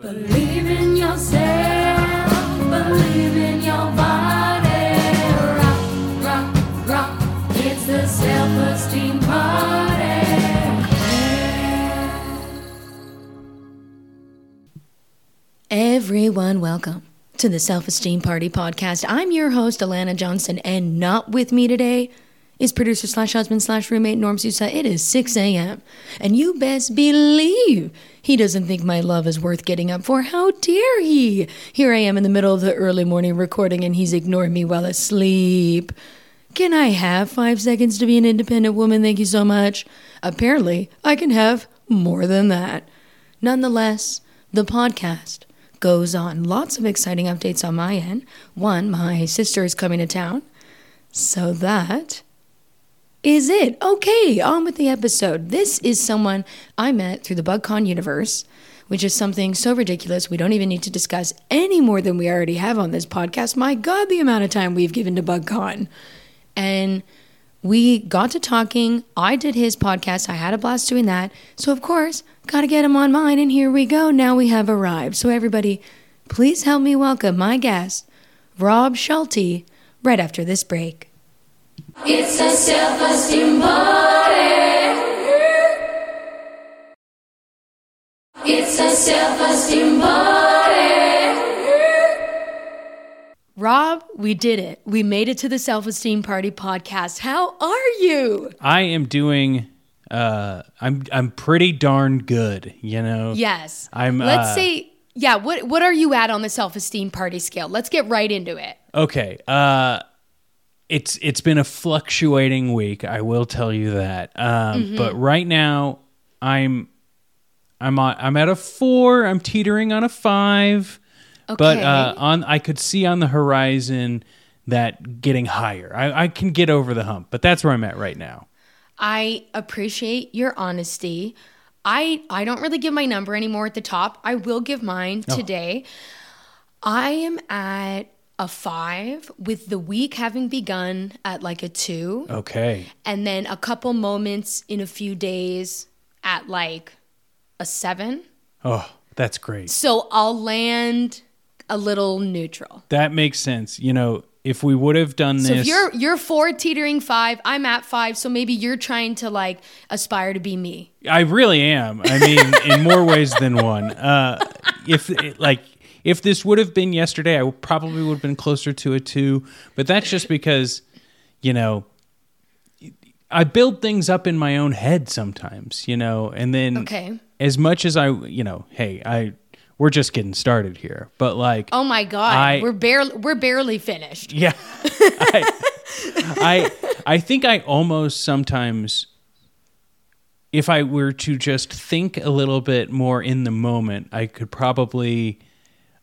Believe in yourself, believe in your body. Rock, rock, rock. It's the self esteem party. Everyone, welcome to the Self Esteem Party podcast. I'm your host, Alana Johnson, and not with me today is producer slash husband slash roommate Norm Sousa. It is 6 a.m., and you best believe he doesn't think my love is worth getting up for. How dare he? Here I am in the middle of the early morning recording, and he's ignoring me while asleep. Can I have five seconds to be an independent woman? Thank you so much. Apparently, I can have more than that. Nonetheless, the podcast goes on. Lots of exciting updates on my end. One, my sister is coming to town. So that is it. Okay, on with the episode. This is someone I met through the BugCon universe, which is something so ridiculous we don't even need to discuss any more than we already have on this podcast. My God, the amount of time we've given to BugCon. And we got to talking. I did his podcast. I had a blast doing that. So, of course, got to get him on mine. And here we go. Now we have arrived. So, everybody, please help me welcome my guest, Rob Schulte, right after this break. It's a self esteem party. It's a self esteem party. Rob, we did it. We made it to the Self Esteem Party podcast. How are you? I am doing. Uh, I'm I'm pretty darn good. You know. Yes. I'm, Let's uh, say, yeah. What What are you at on the Self Esteem Party scale? Let's get right into it. Okay. Uh, it's it's been a fluctuating week. I will tell you that. Um, Mm-hmm. but right now, I'm I'm on, I'm at a four. I'm teetering on a five. But Okay. uh, on I could see on the horizon that getting higher. I, I can get over the hump, but that's where I'm at right now. I appreciate your honesty. I I don't really give my number anymore at the top. I will give mine Oh. today. I am at a five with the week having begun at like a two. Okay. and then a couple moments in a few days at like a seven. Oh, that's great. So I'll land a little neutral. That makes sense. You know, if we would have done So this, if you're you're four teetering five, I'm at five. So maybe you're trying to like aspire to be me. I really am. I mean, in more ways than one. Uh, if like if this would have been yesterday, I probably would have been closer to a two. But that's just because, you know, I build things up in my own head sometimes. You know, and then Okay. as much as I, you know, hey, I we're just getting started here, but like. Oh my god, I- we're barely we're barely finished. Yeah. I, I I think I almost sometimes if I were to just think a little bit more in the moment, I could probably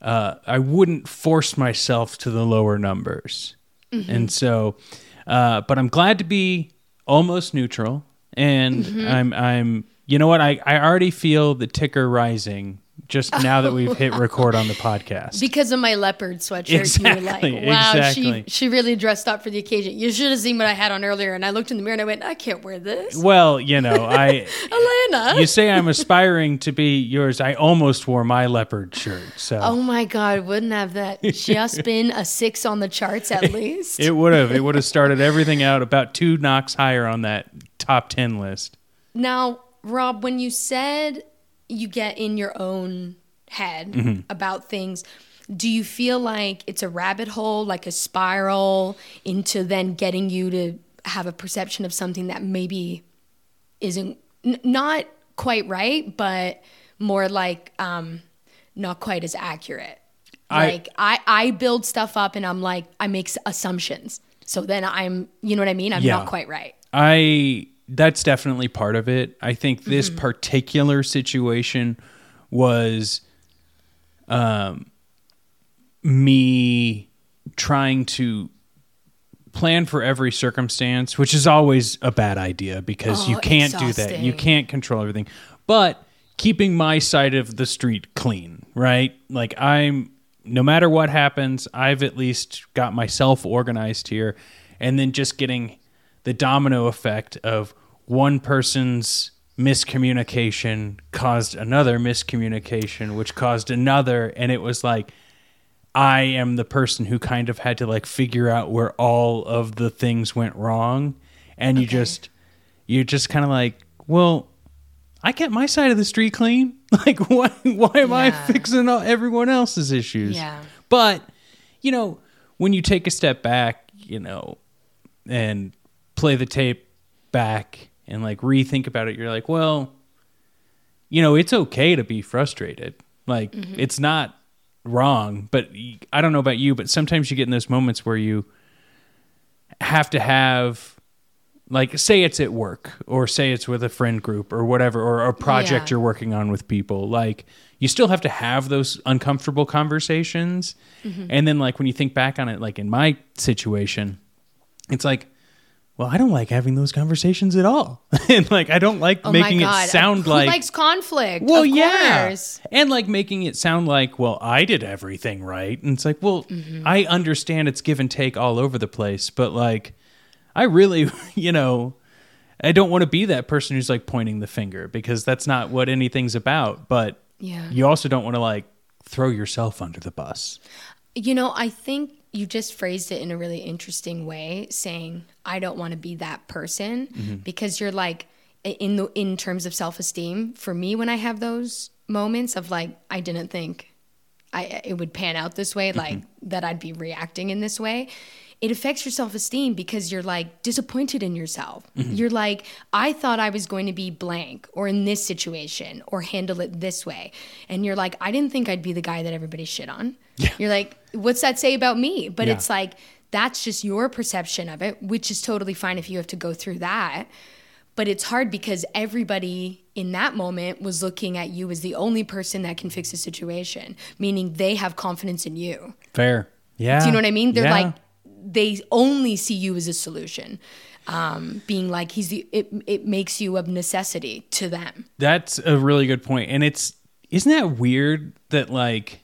uh, I wouldn't force myself to the lower numbers. And so uh, but I'm glad to be almost neutral. And I'm I'm you know what? I, I already feel the ticker rising just now that we've hit record on the podcast. Because of my leopard sweatshirt, you were Exactly, like, "Wow, exactly. she she really dressed up for the occasion." You should have seen what I had on earlier, and I looked in the mirror and I went, "I can't wear this." Well, you know, I Alana. you say I'm aspiring to be yours. I almost wore my leopard shirt, so Oh my God, wouldn't have that just been a six on the charts at least? it would have it would have started everything out about two knocks higher on that top ten list. now, Rob, when you said you get in your own head Mm-hmm. about things, do you feel like it's a rabbit hole, like a spiral into then getting you to have a perception of something that maybe isn't n- not quite right, but more like um, not quite as accurate? I- like I, I build stuff up and I'm like I make assumptions. So then I'm you know what I mean? I'm Yeah. not quite right. I that's definitely part of it. I think this Mm-hmm. particular situation was um me trying to plan for every circumstance, which is always a bad idea because you Oh, can't do that. You can't control everything. But keeping my side of the street clean, right? Like I'm no matter what happens, I've at least got myself organized here and then just getting the domino effect of one person's miscommunication caused another miscommunication, which caused another. And it was like, I am the person who kind of had to like figure out where all of the things went wrong. And you just, you're just kind of like, well, I kept my side of the street clean. Like, why, why am I fixing all, everyone else's issues? Yeah. But, you know, when you take a step back, you know, and play the tape back and like rethink about it, you're like, well, you know, it's okay to be frustrated. Like, mm-hmm. it's not wrong. But I don't know about you, but sometimes you get in those moments where you have to have, like, say it's at work or say it's with a friend group or whatever, or a project Yeah. you're working on with people. Like, you still have to have those uncomfortable conversations. Mm-hmm. And then, like, when you think back on it, like in my situation, it's like, well, I don't like having those conversations at all. and like, I don't like Oh making it sound Who like. likes conflict? well, Of yeah. course. And like making it sound like, well, I did everything right. And it's like, well, Mm-hmm. I understand it's give and take all over the place, but like, I really, you know, I don't want to be that person who's like pointing the finger because that's not what anything's about. But Yeah. you also don't want to like throw yourself under the bus. You know, I think you just phrased it in a really interesting way, saying I don't want to be that person Mm-hmm. because you're like in the in terms of self-esteem, for me when I have those moments of like I didn't think I it would pan out this way, like that I'd be reacting in this way. It affects your self esteem because you're like disappointed in yourself. Mm-hmm. You're like, I thought I was going to be blank or in this situation or handle it this way. And you're like, I didn't think I'd be the guy that everybody shit on. You're like, what's that say about me? But Yeah. it's like, that's just your perception of it, which is totally fine if you have to go through that. But it's hard because everybody in that moment was looking at you as the only person that can fix the situation, meaning they have confidence in you. Fair. Yeah. Do you know what I mean? They're Yeah. like they only see you as a solution. Um, being like he's the it it makes you of necessity to them. That's a really good. And it's isn't that weird that like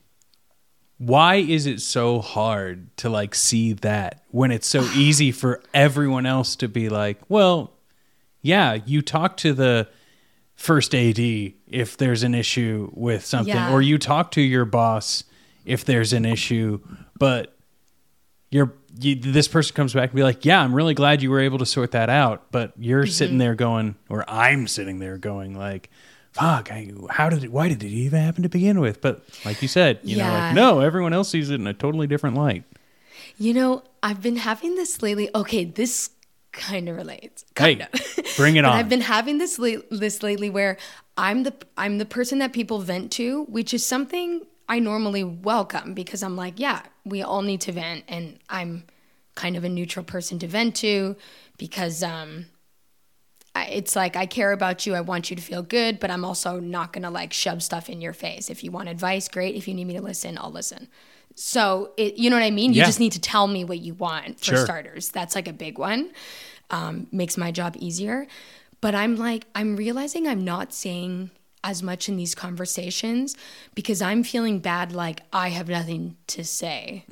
why is it so hard to like see that when it's so easy for everyone else to be like, well, yeah, you talk to the first AD if there's an issue with something Yeah. or you talk to your boss if there's an issue, but you're you, this person comes back and be like, "Yeah, I'm really glad you were able to sort that out," but you're Mm-hmm. sitting there going, or I'm sitting there going, like, "Fuck, I, how did it? Why did it even happen to begin with?" But like you said, you know, like, no, everyone else sees it in a totally different light. You know, I've been having this lately. Okay, this kind of relates. Hey, Kinda. bring it on. I've been having this la- this lately where I'm the I'm the person that people vent to, which is something I normally welcome because I'm like, yeah, we all need to vent, and I'm kind of a neutral person to vent to because um, I, it's like I care about you, I want you to feel good, but I'm also not gonna like shove stuff in your face. If you want advice, great. If you need me to listen, I'll listen. So it, you know what I mean? You Yeah. just need to tell me what you want for Sure. starters. That's like a big one um, makes my job easier. But I'm like, I'm realizing I'm not saying as much in these conversations because I'm feeling bad, like I have nothing to say.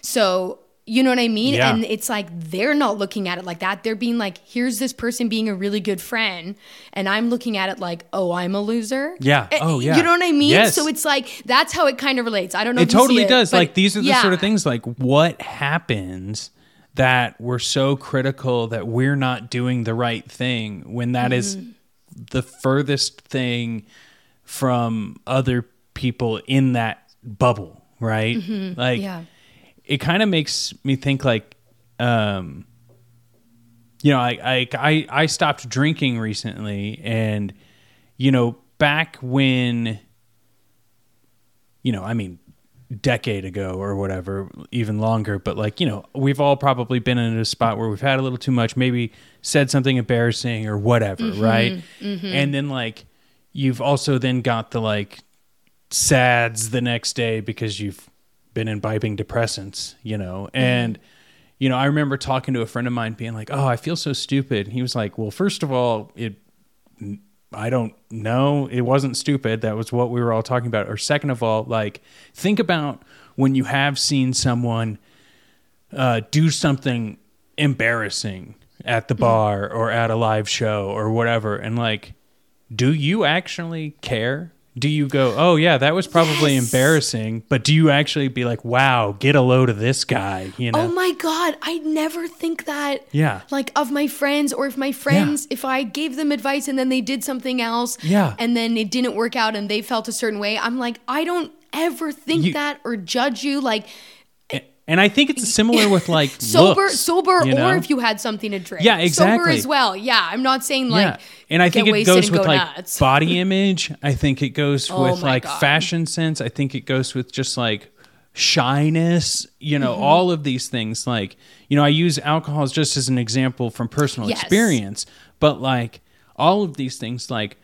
So, you know what I mean? Mm-hmm. Yeah. And it's like they're not looking at it like that. They're being like, here's this person being a really good friend. And I'm looking at it like, oh, I'm a loser. Yeah. Eh, Oh, yeah. You know what I mean? Yes. So it's like, that's how it kind of relates. I don't know it if you see totally does. Like these are the sort of things like what happens that we're so critical that we're not doing the right thing when that is Mm-hmm. The furthest thing from other people in that bubble, right? Like Mm-hmm. Yeah. it kind of makes me think like um you know I i i stopped drinking recently and you know back when you know i mean decade ago or whatever even longer but like you know we've all probably been in a spot where we've had a little too much maybe said something embarrassing or whatever mm-hmm, right mm-hmm. and then like you've also then got the like sads the next day because you've been imbibing depressants, you know. Mm-hmm. And you know, I remember talking to a friend of mine being like, "Oh, I feel so stupid." And He was like, "Well, first of all, it I don't know, it wasn't stupid. That was what we were all talking about." Or second of all, like think about when you have seen someone uh, do something embarrassing at the bar or at a live show or whatever and like do you actually care? Do you go, oh yeah, that was probably embarrassing, but do you actually be like, wow, get a load of this guy? You know? Oh my god, I never think that. Yeah. Like of my friends or if my friends if I gave them advice and then they did something else Yeah. and then it didn't work out and they felt a certain way, I'm like, I don't ever think You- that or judge you like and I think it's similar with like sober looks, sober you know? or if you had something to drink. Yeah, exactly. Sober as well. Yeah, I'm not saying like yeah, and I think it goes with go like nuts. body image. I think it goes Oh with like God. fashion sense. I think it goes with just like shyness. You Mm-hmm. know, all of these things. Like you know, I use alcohol just as an example from personal Yes. experience, but like all of these things, like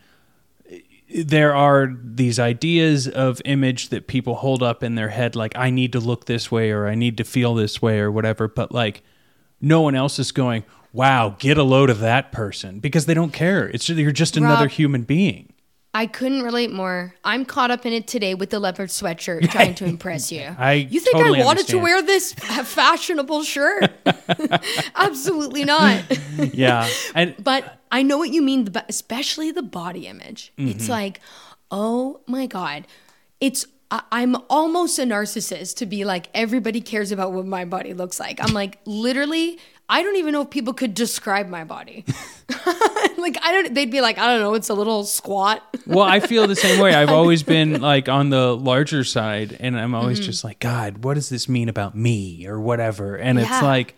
there are these ideas of image that people hold up in their head like I need to look this way or I need to feel this way or whatever but like no one else is going wow get a load of that person because they don't care. It's just, you're just another human being I couldn't relate more. I'm caught up in it today with the leopard sweatshirt trying to impress you. I you think totally I wanted understand. to wear this fashionable shirt? Absolutely not. yeah and But I know what you mean, especially the body image. It's Mm-hmm. like, oh my God. It's, I'm almost a narcissist to be like, everybody cares about what my body looks like. I'm like, literally, I don't even know if people could describe my body. like, I don't, they'd be like, I don't know, it's a little squat. well i feel the same way i've always been like on the larger side and i'm always Mm-hmm. just like god what does this mean about me or whatever and Yeah. it's like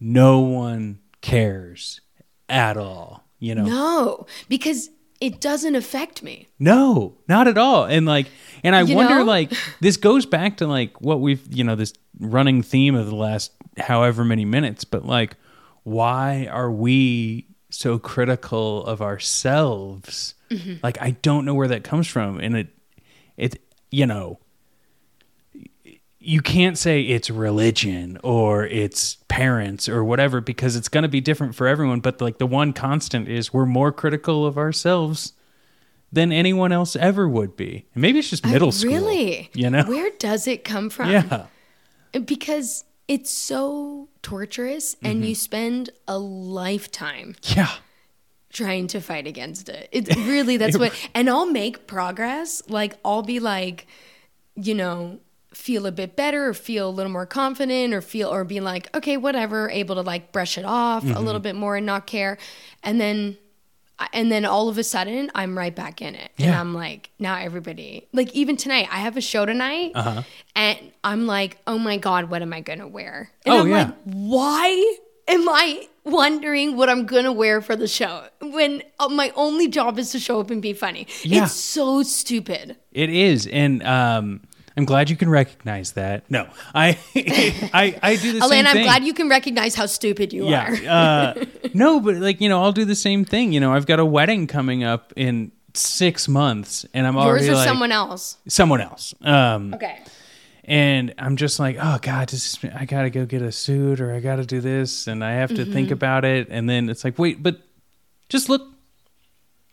no one cares at all you know No, because it doesn't affect me. No, not at all. And like, and I You wonder, know? like, this goes back to like what we've, you know, this running theme of the last however many minutes, but like, why are we so critical of ourselves? Mm-hmm. Like, I don't know where that comes from. And it, it, you know, you can't say it's religion or it's parents or whatever because it's going to be different for everyone but like the one constant is we're more critical of ourselves than anyone else ever would be and maybe it's just middle school Really? you know Where does it come from? yeah Because it's so torturous Mm-hmm. and you spend a lifetime yeah trying to fight against it. It's really that's what and I'll make progress. Like I'll be like, you know, feel a bit better or feel a little more confident or feel or be like, okay, whatever, able to like brush it off a Mm-hmm. little bit more and not care. And then and then all of a sudden I'm right back in it. And I'm like, now everybody like even tonight, I have a show tonight Uh-huh. and I'm like, oh my God, what am I gonna wear? And Oh, I'm yeah. like, why am I wondering what I'm gonna wear for the show when uh, my only job is to show up and be funny? Yeah. It's so stupid. it is and um i'm glad you can recognize that no i i i do the same Alana, I'm glad you can recognize how stupid you are. yeah uh no but like you know i'll do the same thing you know i've got a wedding coming up in six months and i'm Yours already or like someone else. someone else um Okay. and I'm just like, oh god, this is, I gotta go get a suit or I gotta do this, and I have to think Mm-hmm. about it, and then it's like, wait, but just look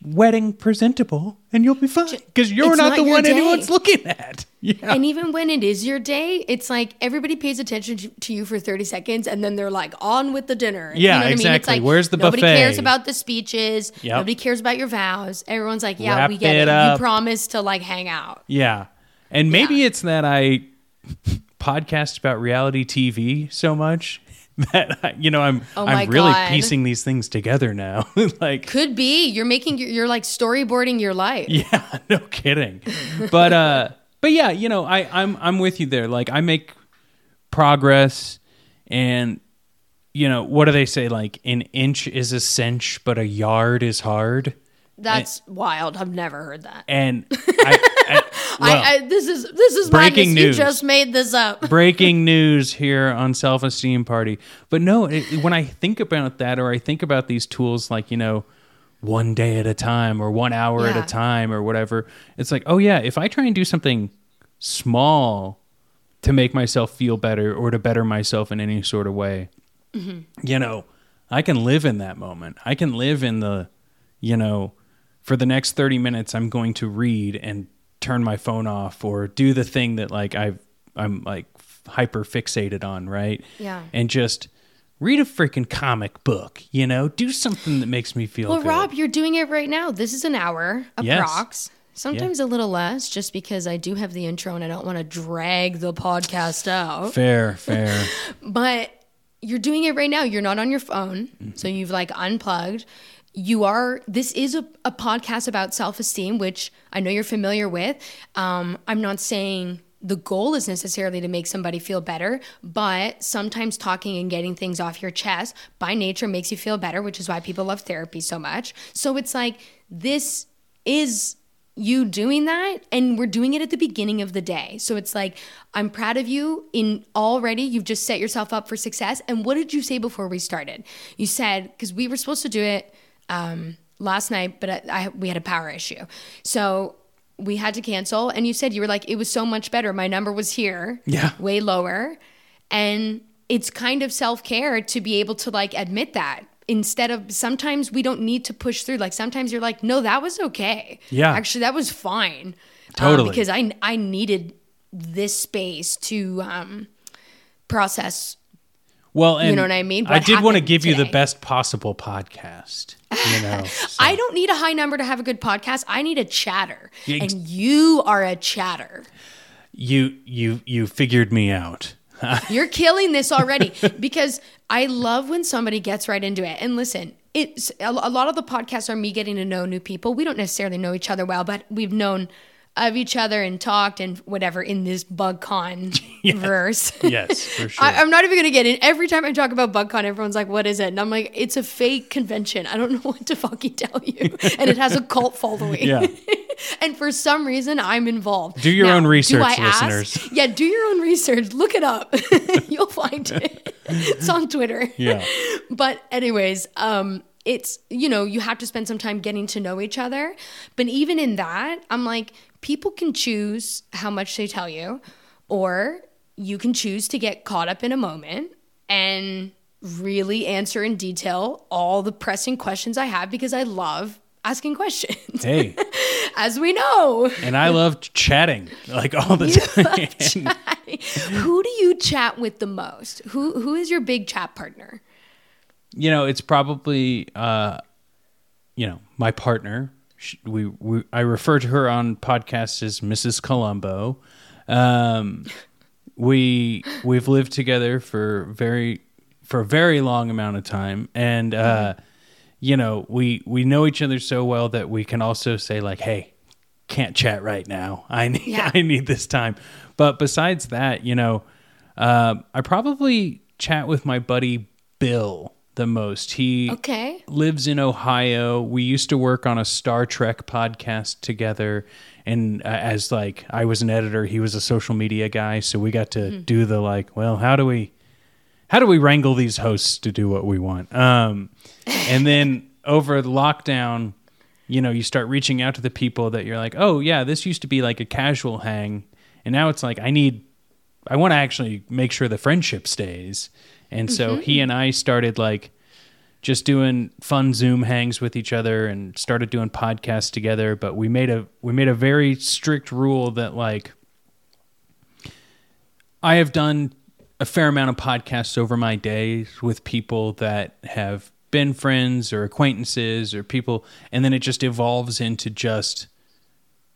wedding presentable, and you'll be fine because you're not, not the one day. anyone's looking at. Yeah, And even when it is your day, it's like everybody pays attention to, you for 30 seconds and then they're like on with the dinner. Yeah, you know what I mean? It's exactly. like Where's the nobody buffet? cares about the speeches. Yep. Nobody cares about your vows. Everyone's like, yeah, Wrap we get it it. You promised to like hang out. yeah, and maybe Yeah. it's that I podcast about reality TV so much. That you know, I'm Oh I'm really God. piecing these things together now. like, Could be. You're making, you're like storyboarding your life. Yeah, no kidding. But uh but yeah, you know, I I'm I'm with you there. Like I make progress and you know, what do they say like an inch is a cinch but a yard is hard? That's wild. I've never heard that. And I, I, well, I, I, this is this is Breaking news. You just made this up. breaking news here on self esteem party. But no, it, when I think about that, or I think about these tools, like you know, one day at a time, or one hour at a time, or whatever, it's like, oh yeah, if I try and do something small to make myself feel better or to better myself in any sort of way, mm-hmm. you know, I can live in that moment. I can live in the, you know, for the next 30 minutes, I'm going to read and turn my phone off or do the thing that like I've, I'm like hyper fixated on, right? Yeah. And just read a freaking comic book, you know? Do something that makes me feel Well, good. Rob, you're doing it right now. This is an hour approx. Yes. Sometimes a little less, just because I do have the intro and I don't want to drag the podcast out. fair, fair. But you're doing it right now. You're not on your phone. So you've like unplugged. You are, this is a, a podcast about self esteem, which I know you're familiar with. Um, I'm not saying the goal is necessarily to make somebody feel better, but sometimes talking and getting things off your chest by nature makes you feel better, which is why people love therapy so much. So it's like, this is you doing that and we're doing it at the beginning of the day so it's like i'm proud of you in already you've just set yourself up for success and what did you say before we started you said because we were supposed to do it um, last night but I, I we had a power issue so we had to cancel and you said you were like it was so much better my number was here Yeah. way lower and it's kind of self-care to be able to like admit that instead of sometimes we don't need to push through like sometimes you're like no that was okay Yeah. actually that was fine Um, Totally. because i i needed this space to um process Well, and you know what I mean? I did want to give you the best possible podcast. You know, so- i don't need a high number to have a good podcast i need a chatter ex- and you are a chatter you you you figured me out. You're killing this already because I love when somebody gets right into it. And listen, it's a a lot of the podcasts are me getting to know new people. We don't necessarily know each other well, but we've known of each other and talked and whatever in this BugCon verse. Yes, for sure. I, I'm not even gonna get in. Every time I talk about BugCon, everyone's like, "What is it?" And I'm like, "It's a fake convention. I don't know what to fucking tell you." and it has a cult following. Yeah. and for some reason, I'm involved. Do your own research, I ask? listeners. Yeah, do your own research. Look it up. You'll find it. It's on Twitter. Yeah. But anyways, um, it's you know you have to spend some time getting to know each other. But even in that, I'm like, people can choose how much they tell you, or you can choose to get caught up in a moment and really answer in detail all the pressing questions I have because I love asking questions, hey, as we know. and I love chatting like all the time. who do you chat with the most? Who who is your big chat partner? you know, it's probably uh, you know my partner. She, we, we I refer to her on podcasts as Mrs. Columbo. Um, we we've lived together for very for a very long amount of time, and uh, you know we we know each other so well that we can also say like, hey, can't chat right now. I need Yeah. I need this time. But besides that, you know, uh, I probably chat with my buddy Bill the most. He Okay. lives in Ohio. We used to work on a Star Trek podcast together, and uh, as like I was an editor, he was a social media guy, so we got to do the like, well, how do we how do we wrangle these hosts to do what we want? Um, and then over the lockdown, you know, you start reaching out to the people that you're like, oh yeah, this used to be like a casual hang, and now it's like I need, I want to actually make sure the friendship stays. And so mm-hmm. he and I started like just doing fun Zoom hangs with each other and started doing podcasts together. But we made a we made a very strict rule that like I have done a fair amount of podcasts over my days with people that have been friends or acquaintances or people and then it just evolves into just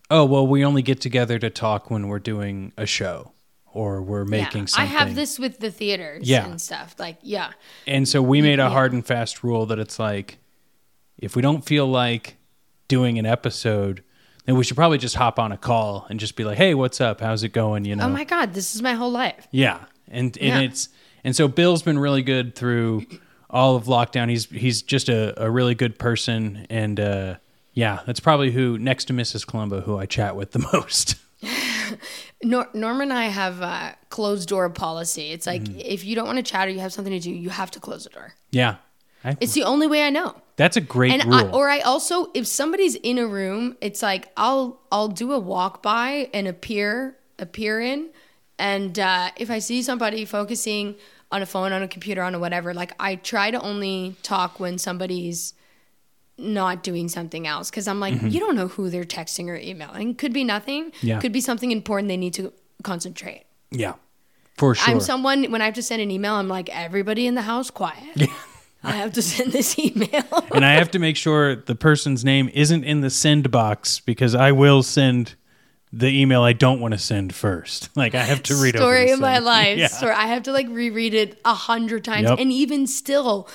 oh well we only get together to talk when we're doing a show or we're making yeah. something I have this with the theaters Yeah. and stuff. Like, yeah. and so we made a Yeah. hard and fast rule that it's like, if we don't feel like doing an episode, then we should probably just hop on a call and just be like, "Hey, what's up? How's it going?" You know? Oh my God, this is my whole life. yeah, and and Yeah. it's and so Bill's been really good through all of lockdown. He's he's just a, a really good person, and uh, yeah, that's probably who next to Mrs. Columbo who I chat with the most. Nor- Norm and I have a closed door policy. It's like Mm-hmm. if you don't want to chat or you have something to do, you have to close the door. yeah, I, It's the only way I know. that's a great And rule. I, or I also, if somebody's in a room, it's like I'll I'll do a walk by and appear appear in, and uh, if I see somebody focusing on a phone, on a computer, on a whatever, like I try to only talk when somebody's not doing something else because I'm like, you don't know who they're texting or emailing. Could be nothing. Mm-hmm. Yeah. Could be something important they need to concentrate. yeah, For sure. I'm someone when I have to send an email, I'm like, everybody in the house quiet. I have to send this email. and I have to make sure the person's name isn't in the send box because I will send the email I don't want to send first. Like I have to read story of my life. Yeah. Story. I have to like reread it a hundred times, Yep. and even still,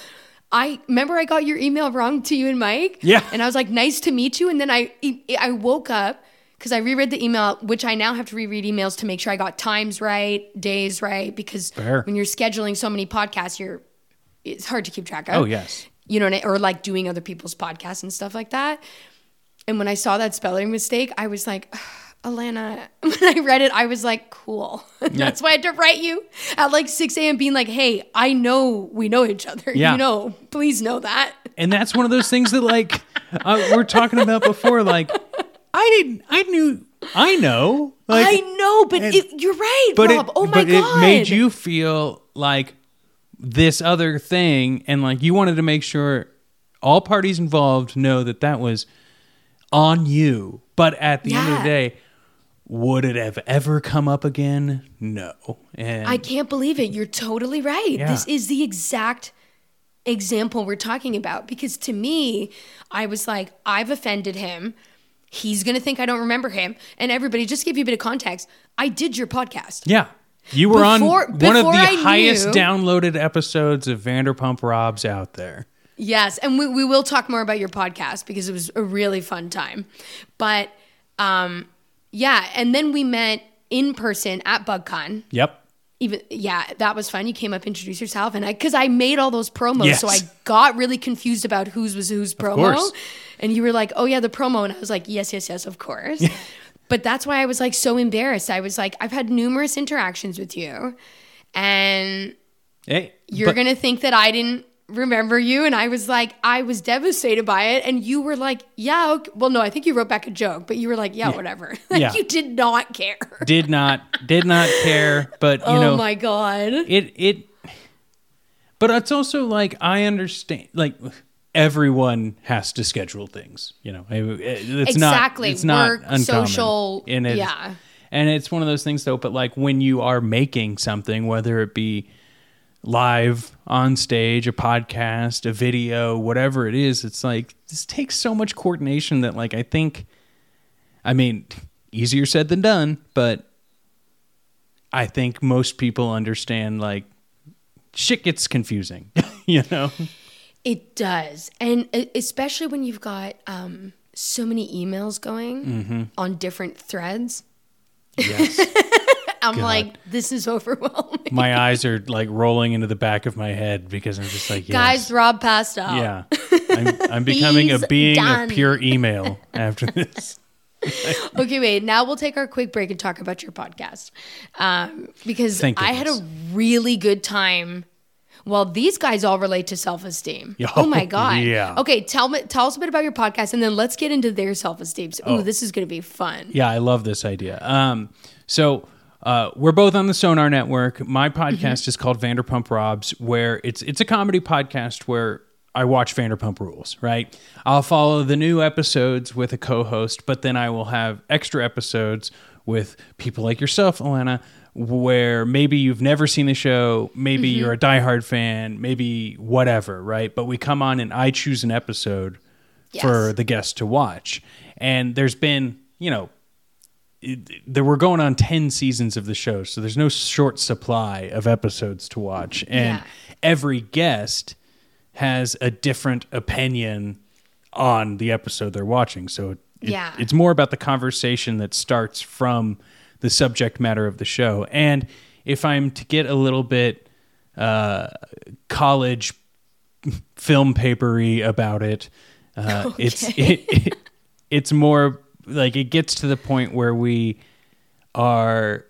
I remember I got your email wrong to you and Mike. Yeah. and I was like, "Nice to meet you," and then I I woke up because I reread the email, which I now have to reread emails to make sure I got times right, days right, because Fair. when you're scheduling so many podcasts, you're it's hard to keep track of. Oh yes. you know, or like doing other people's podcasts and stuff like that. And when I saw that spelling mistake, I was like, Alana, when I read it, I was like, cool. That's why I had to write you at like 6 a.m. being like, hey, I know we know each other. Yeah. You know, please know that. And that's one of those things that like uh, we're talking about before. Like I didn't. I knew. I know. Like, I know, but and- it, you're right, but Rob. it, oh my but God. it made you feel like this other thing, and like you wanted to make sure all parties involved know that that was on you. But at the end of the day, would it have ever come up again? No. And I can't believe it. You're totally right. Yeah. This is the exact example we're talking about because to me, I was like, I've offended him. He's going to think I don't remember him. And everybody, just to give you a bit of context, I did your podcast. yeah. You were Before- on one of the I highest knew- downloaded episodes of Vanderpump Robs out there. Yes, and we, we will talk more about your podcast because it was a really fun time. But um, yeah, and then we met in person at BugCon. Yep. Even yeah, that was fun. You came up, introduced yourself, and I because I made all those promos, so I got really confused about whose was whose promo. And you were like, "Oh yeah, the promo," and I was like, "Yes, yes, yes, of course." but that's why I was like so embarrassed. I was like, "I've had numerous interactions with you, and Hey, you're but- gonna think that I didn't remember you. And I was like, I was devastated by it. And you were like, yeah, okay. well, no, I think you wrote back a joke, but you were like, yeah, whatever. like Yeah. you did not care. did not did not care, but you oh know my God. it it but it's also like i understand like everyone has to schedule things you know It- it's Exactly. not it's not Work, uncommon. social, and it's, yeah. and it's one of those things though but like when you are making something whether it be live on stage a podcast a video whatever it is it's like this takes so much coordination that like i think i mean easier said than done but I think most people understand like shit gets confusing, you know? It does. And especially when you've got um, so many emails going Mm-hmm. on different threads. Yes. I'm God. like, this is overwhelming. my eyes are like rolling into the back of my head because I'm just like, yes. Guys, Rob passed out. yeah. I'm, I'm becoming a being done. of pure email after this. Okay, wait. Now we'll take our quick break and talk about your podcast. Um, because I had a really good time. Well, these guys all relate to self-esteem. Yeah. Oh my god. Yeah. Okay, tell me, tell us a bit about your podcast, and then let's get into their self-esteem. Ooh, Oh. this is going to be fun. Yeah, I love this idea. Um, so uh, we're both on the Sonar Network. My podcast is called Vanderpump Robs, where it's it's a comedy podcast where I watch Vanderpump Rules. Right, I'll follow the new episodes with a co-host, but then I will have extra episodes with people like yourself, Alana. Where maybe you've never seen the show, maybe you're a diehard fan, maybe whatever, right? But we come on and I choose an episode for the guest to watch. And there's been, you know, there we're going on 10 seasons of the show so there's no short supply of episodes to watch and Yeah. every guest has a different opinion on the episode they're watching so it, Yeah. it's more about the conversation that starts from the subject matter of the show and if i'm to get a little bit uh, college film papery about it uh, it's it, it, it's more like it gets to the point where we are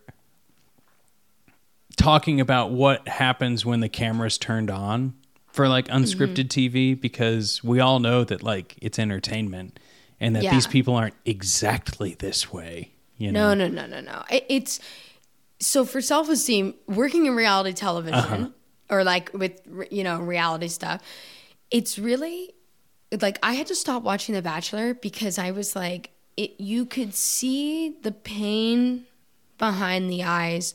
talking about what happens when the camera's turned on for like unscripted TV because we all know that like it's entertainment and that Yeah. these people aren't exactly this way. You know, No, no, no, no, no. It, it's so for self-esteem, working in reality television Uh-huh. or like with you know reality stuff. It's really like I had to stop watching The Bachelor because I was like, it. You could see the pain behind the eyes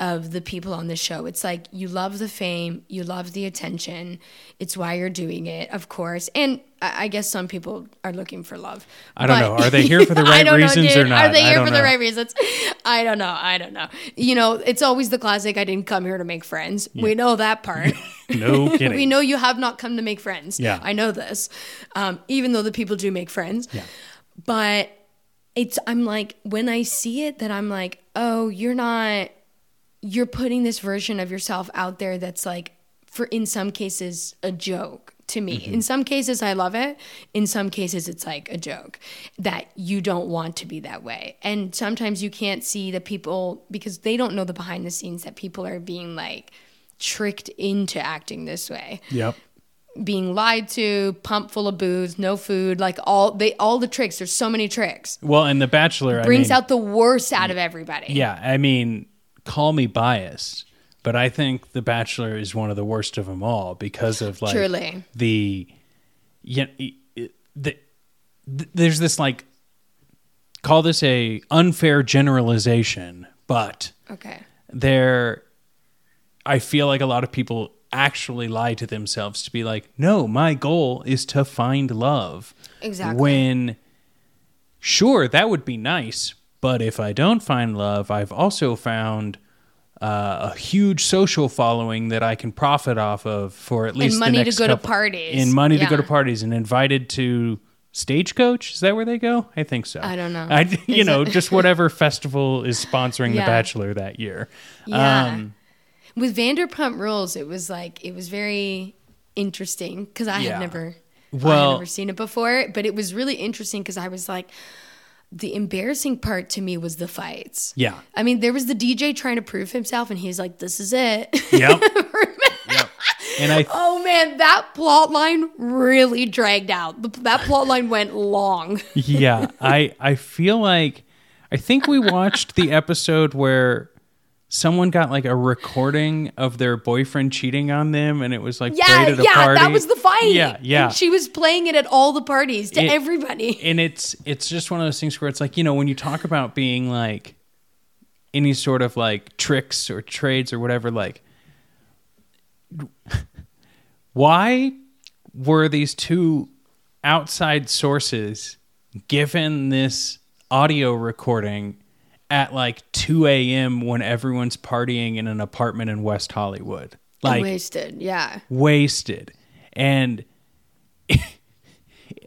of the people on the show. It's like you love the fame, you love the attention. It's why you're doing it, of course. And I guess some people are looking for love. I don't know. Are they here for the right know, reasons or not? Are they I here don't for the know. right reasons? I don't know. I don't know. You know, it's always the classic. I didn't come here to make friends. We know that part. No kidding. we know you have not come to make friends. Yeah. I know this. Um, even though the people do make friends. Yeah. But it's I'm like when I see it that I'm like, oh, you're not you're putting this version of yourself out there that's like for in some cases a joke to me. Mm-hmm. In some cases I love it. In some cases it's like a joke that you don't want to be that way. And sometimes you can't see the people because they don't know the behind the scenes that people are being like tricked into acting this way Yep. Being lied to, pumped full of booze, no food, like all they all the tricks. There's so many tricks. Well, and The Bachelor Brings I mean, out the worst out of everybody. Yeah, I mean, call me biased, but I think The Bachelor is one of the worst of them all because of like Truly. the yeah the, the there's this like call this a unfair generalization, but Okay. there I feel like a lot of people actually lie to themselves to be like, no, my goal is to find love. Exactly. When sure, that would be nice, but if I don't find love, I've also found uh, a huge social following that I can profit off of for at least the money to go to parties. and money to go to parties and invited to Stagecoach. Is that where they go? I think so. I don't know. I, you Is know, just whatever festival is sponsoring Yeah. The Bachelor that year. Yeah. Um, With Vanderpump Rules, it was like it was very interesting because I Yeah. had never, I Well- had never seen it before. But it was really interesting because I was like, the embarrassing part to me was the fights. Yeah. I mean, there was the DJ trying to prove himself, and he's like, "This is it." Yep. yep. And I Oh man, that plot line really dragged out. The- That plot line went long. yeah, I I feel like I think we watched the episode where someone got like a recording of their boyfriend cheating on them and it was like Yeah, played at a yeah, party. that was the fight. Yeah, yeah. And she was playing it at all the parties to It- everybody. and it's it's just one of those things where it's like, you know, when you talk about being like any sort of like tricks or trades or whatever like why were these two outside sources given this audio recording at like 2 a.m. when everyone's partying in an apartment in West Hollywood? Like, Wasted, yeah. wasted. And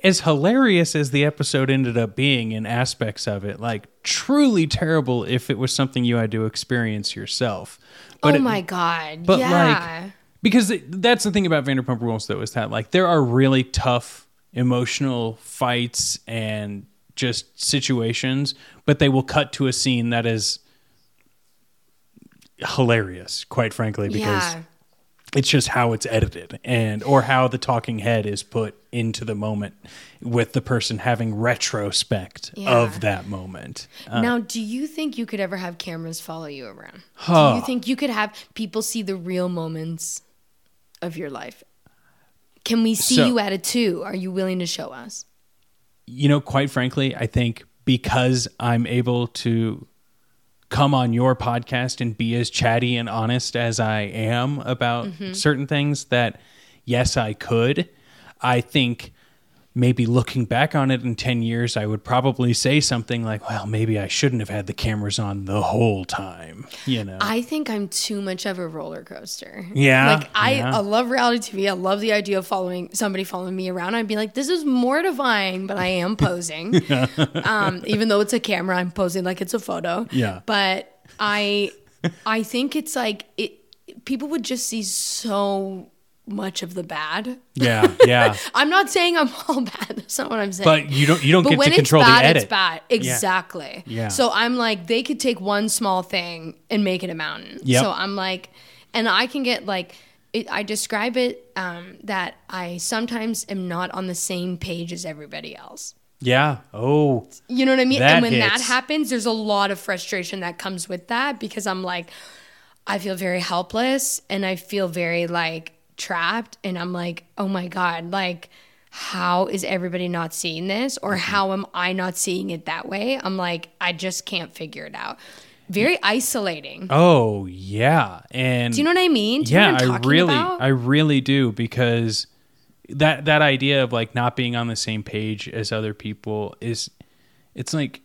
as hilarious as the episode ended up being in aspects of it, like truly terrible if it was something you had to experience yourself. But oh it- my god. but yeah. like because it- that's the thing about Vanderpump Rules though is that like there are really tough emotional fights and just situations, but they will cut to a scene that is hilarious, quite frankly, because yeah. it's just how it's edited and or how the talking head is put into the moment with the person having retrospect Yeah. of that moment. Uh, now, do you think you could ever have cameras follow you around? Do you think you could have people see the real moments of your life? Can we see So- you at a two? Are you willing to show us? You know, quite frankly, I think because I'm able to come on your podcast and be as chatty and honest as I am about mm-hmm. certain things that yes, I could. I think maybe looking back on it in 10 years, I would probably say something like, well, maybe I shouldn't have had the cameras on the whole time, you know? I think I'm too much of a roller coaster. Yeah, Like I, yeah. I love reality TV. I love the idea of following somebody following me around. I'd be like, this is mortifying, but I am posing. um, even though it's a camera, I'm posing like it's a photo. Yeah. But I I think it's like it people would just see so much of the bad. yeah, yeah. I'm not saying I'm all bad. That's not what I'm saying. But you don't you don't But get when to control it's bad, the edit. it's bad. Exactly. Yeah. So I'm like, they could take one small thing and make it a mountain. Yeah. So I'm like, and I can get like, it, I describe it um, that I sometimes am not on the same page as everybody else. Yeah. Oh, You know what I mean? And when that happens, there's a lot of frustration that comes with that because I'm like, I feel very helpless and I feel very like trapped. And I'm like, oh my God, like, how is everybody not seeing this? Or Mm-hmm. how am I not seeing it that way? I'm like, I just can't figure it out. very isolating. Oh yeah, and Do you know what I mean? Do you know yeah, I really, about? I really do because that that idea of like not being on the same page as other people is, it's like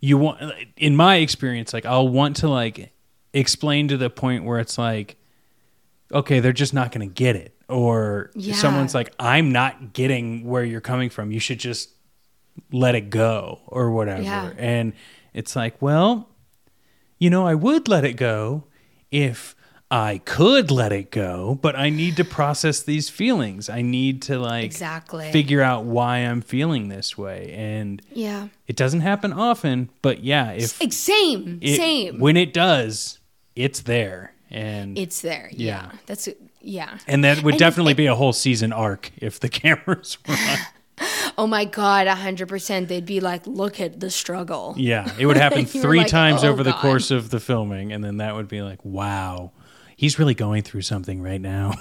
you want. In my experience, like I'll want to like explain to the point where it's like, okay, they're just not going to get it, or Yeah. someone's like, I'm not getting where you're coming from. You should just let it go or whatever. Yeah. And it's like, well, you know, I would let it go if I could let it go, but I need to process these feelings. I need to like Exactly. figure out why I'm feeling this way. And yeah. it doesn't happen often, but yeah, if same, it, same. when it does, it's there. And it's there. Yeah. Yeah. That's yeah. and that would and- definitely be a whole season arc if the cameras were on. Oh my god, hundred percent. They'd be like, "Look at the struggle." Yeah, it would happen three like, times "Oh, over the course of the filming, and then that would be like, wow, he's really going through something right now.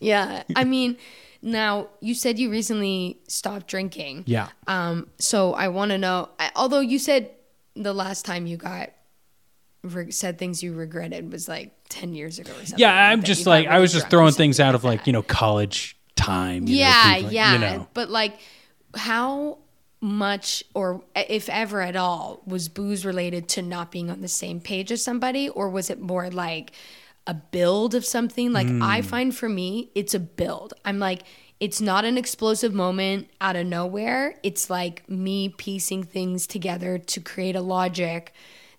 Yeah. I mean, now you said you recently stopped drinking. yeah. Um. So I want to know. I- Although you said the last time you got re- said things you regretted was like ten years ago or something. Yeah, like I'm just like I was just throwing things out of that. like you know college time. you know, yeah, yeah. You know, But like, how much, or if ever at all, was booze related to not being on the same page as somebody, or was it more like a build of something? Like I Hmm. find for me, it's a build. I'm like. It's not an explosive moment out of nowhere. It's like me piecing things together to create a logic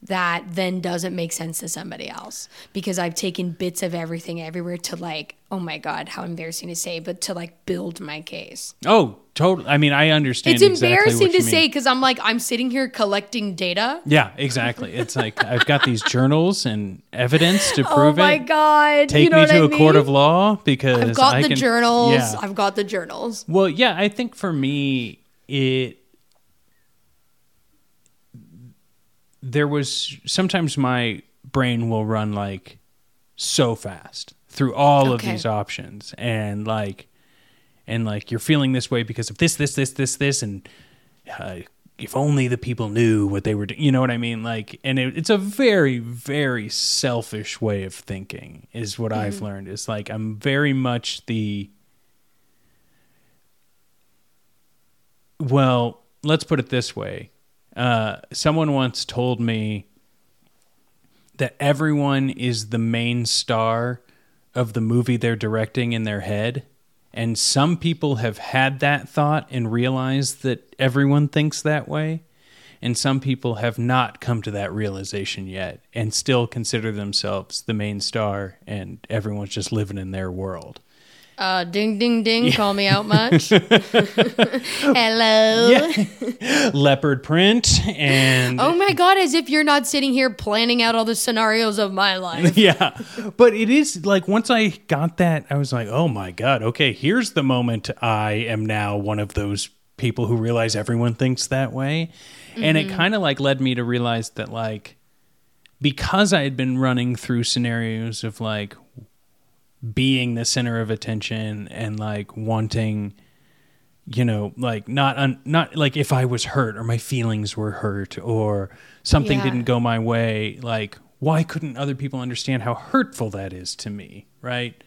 that then doesn't make sense to somebody else because I've taken bits of everything everywhere to like, oh my God, how embarrassing to say, but to like build my case. oh, totally. I mean, I understand. It's exactly embarrassing to you say because I'm like, I'm sitting here collecting data. Yeah, exactly. It's like I've got these journals and evidence to oh prove it. Oh my it. God. Take you know me to I a court of law because I've got I the can, journals. Yeah. I've got the journals. Well, yeah, I think for me, it there was sometimes my brain will run like so fast through all of these options. And like and like you're feeling this way because of this this this this this and uh, if only the people knew what they were doing you know what i mean? Like and it, it's a very very selfish way of thinking is what i've learned. It's like i'm very much the well let's put it this way uh, someone once told me that everyone is the main star of the movie they're directing in their head. And some people have had that thought and realized that everyone thinks that way. And some people have not come to that realization yet and still consider themselves the main star and everyone's just living in their world. Uh, ding, ding, ding. Call me out much. Hello. Leopard print and Oh my God, as if you're not sitting here planning out all the scenarios of my life. yeah but it is like once i got that i was like oh my god okay here's the moment i am now one of those people who realize everyone thinks that way and it kind of like led me to realize that like because i had been running through scenarios of like being the center of attention and like wanting you know like not un, not like if i was hurt or my feelings were hurt or something Yeah. didn't go my way like why couldn't other people understand how hurtful that is to me right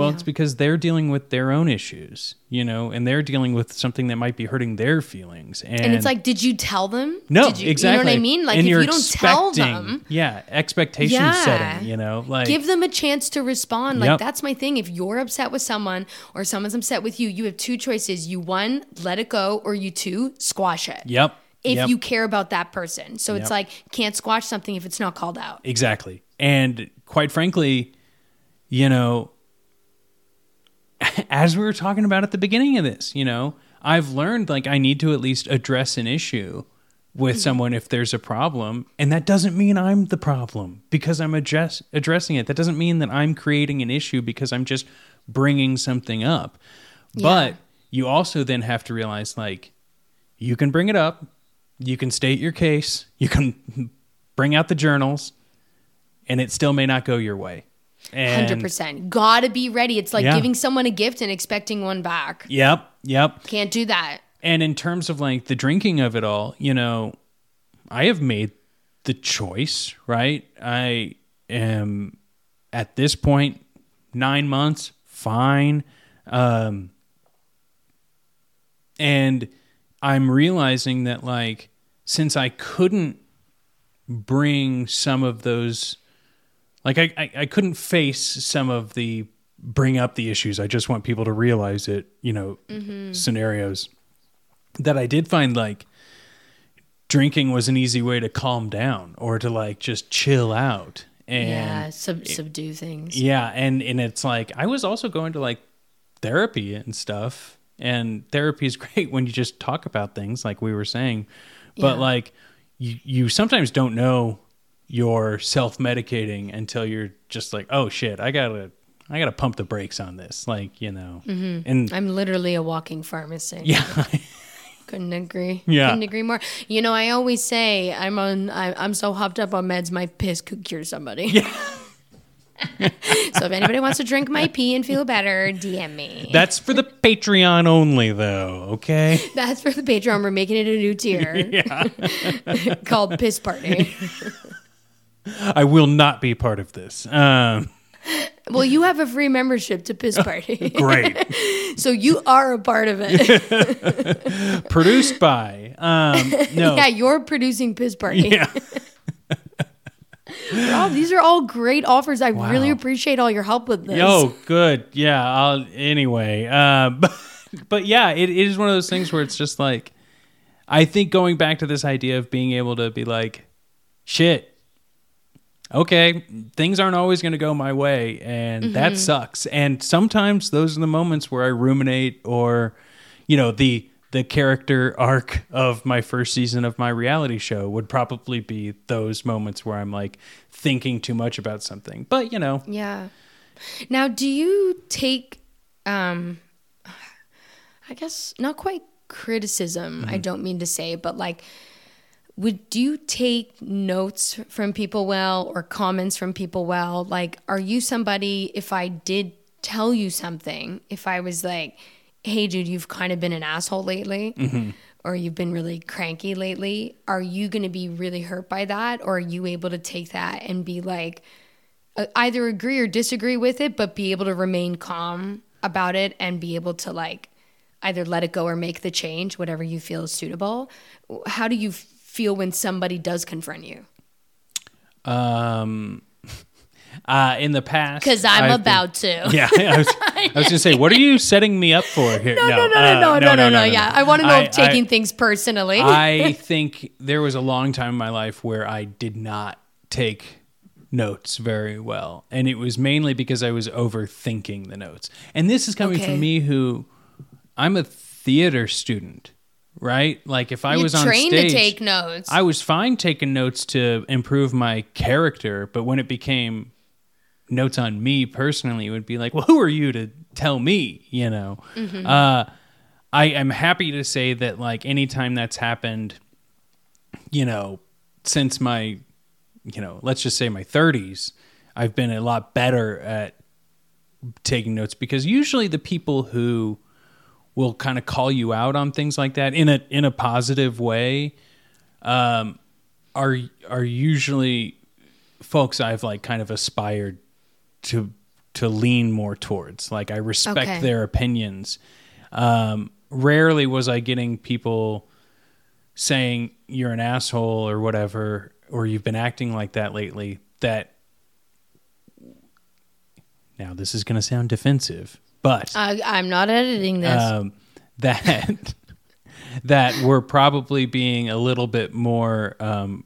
well Yeah. it's because they're dealing with their own issues you know and they're dealing with something that might be hurting their feelings and, And it's like, did you tell them? no Did you, exactly You know what I mean? Like, and if you don't tell them, yeah expectation Yeah. setting you know like give them a chance to respond. Like Yep. that's my thing. If you're upset with someone or someone's upset with you, you have two choices. You one, let it go, or you two, squash it. yep If yep. you care about that person. So it's like can't squash something if it's not called out. Exactly. And quite frankly, you know, as we were talking about at the beginning of this, you know, I've learned like I need to at least address an issue with Mm-hmm. someone if there's a problem. And that doesn't mean I'm the problem because I'm address- addressing it. That doesn't mean that I'm creating an issue because I'm just bringing something up. But you also then have to realize like you can bring it up, you can state your case, you can bring out the journals, and it still may not go your way. Hundred percent. Gotta be ready. It's like Yeah. giving someone a gift and expecting one back. Yep, yep. Can't do that. And in terms of like the drinking of it all, you know, I have made the choice, right? I am at this point nine months, fine. Um, and I'm realizing that, like, since I couldn't bring some of those, like, I, I, I couldn't face some of the bring up the issues, I just want people to realize it, you know, mm-hmm. scenarios that I did find like drinking was an easy way to calm down or to like just chill out. And yeah, sub- subdue things. yeah, and and it's like I was also going to like therapy and stuff, and therapy is great when you just talk about things like we were saying, but Yeah. like you you sometimes don't know you're self medicating until you're just like, oh shit, I gotta I gotta pump the brakes on this, like you know, mm-hmm. and I'm literally a walking pharmacy. yeah, Couldn't agree. Yeah. Couldn't agree more. You know, I always say I'm on. I, I'm so hopped up on meds, my piss could cure somebody. Yeah. so if anybody wants to drink my pee and feel better, DM me. that's for the Patreon only though, okay? That's for the Patreon. We're making it a new tier Yeah. called Piss Party. I will not be part of this. Um, Well, you have a free membership to Piss Party, great. so you are a part of it. Produced by um, no. yeah, you're producing Piss Party. Yeah. Rob, these are all great offers. I really appreciate all your help with this. Yo, good. Yeah. I'll anyway. Uh, but, but yeah, it, it is one of those things where it's just like, I think going back to this idea of being able to be like, shit, okay, things aren't always going to go my way, and that sucks. And sometimes those are the moments where I ruminate, or, you know, the the character arc of my first season of my reality show would probably be those moments where I'm like thinking too much about something. But you know, Yeah. Now, do you take, um, I guess not quite criticism. I don't mean to say, but like, would do you take notes from people well or comments from people well? Like, are you somebody? If I did tell you something, if I was like, "Hey, dude, you've kind of been an asshole lately," or you've been really cranky lately, are you going to be really hurt by that, or are you able to take that and be like? uh, either agree or disagree with it, but be able to remain calm about it and be able to like either let it go or make the change, whatever you feel is suitable. How do you feel when somebody does confront you? Um, uh, in the past, Because I'm I've been- about to. yeah, I was, I was gonna say, what are you setting me up for here? No, no, no, uh, no, no, no, no, no, Yeah, I want to know I- if taking I- things personally. I think there was a long time in my life where I did not take notes very well, and it was mainly because I was overthinking the notes. And this is coming Okay. from me, who I'm a theater student, right? Like if I You're was on trained stage, to take notes. I was fine taking notes to improve my character, but when it became notes on me personally, it would be like, well, who are you to tell me? You know, uh, I am happy to say that like anytime that's happened, you know, since my, you know, let's just say my 30s, I've been a lot better at taking notes because usually the people who will kind of call you out on things like that in a in a positive way. Um are are usually folks I've like kind of aspired to to lean more towards. Like I respect Okay. their opinions. Um rarely was I getting people saying you're an asshole or whatever or you've been acting like that lately that now this is going to sound defensive but I, I'm not editing this. um, that that we're probably being a little bit more um,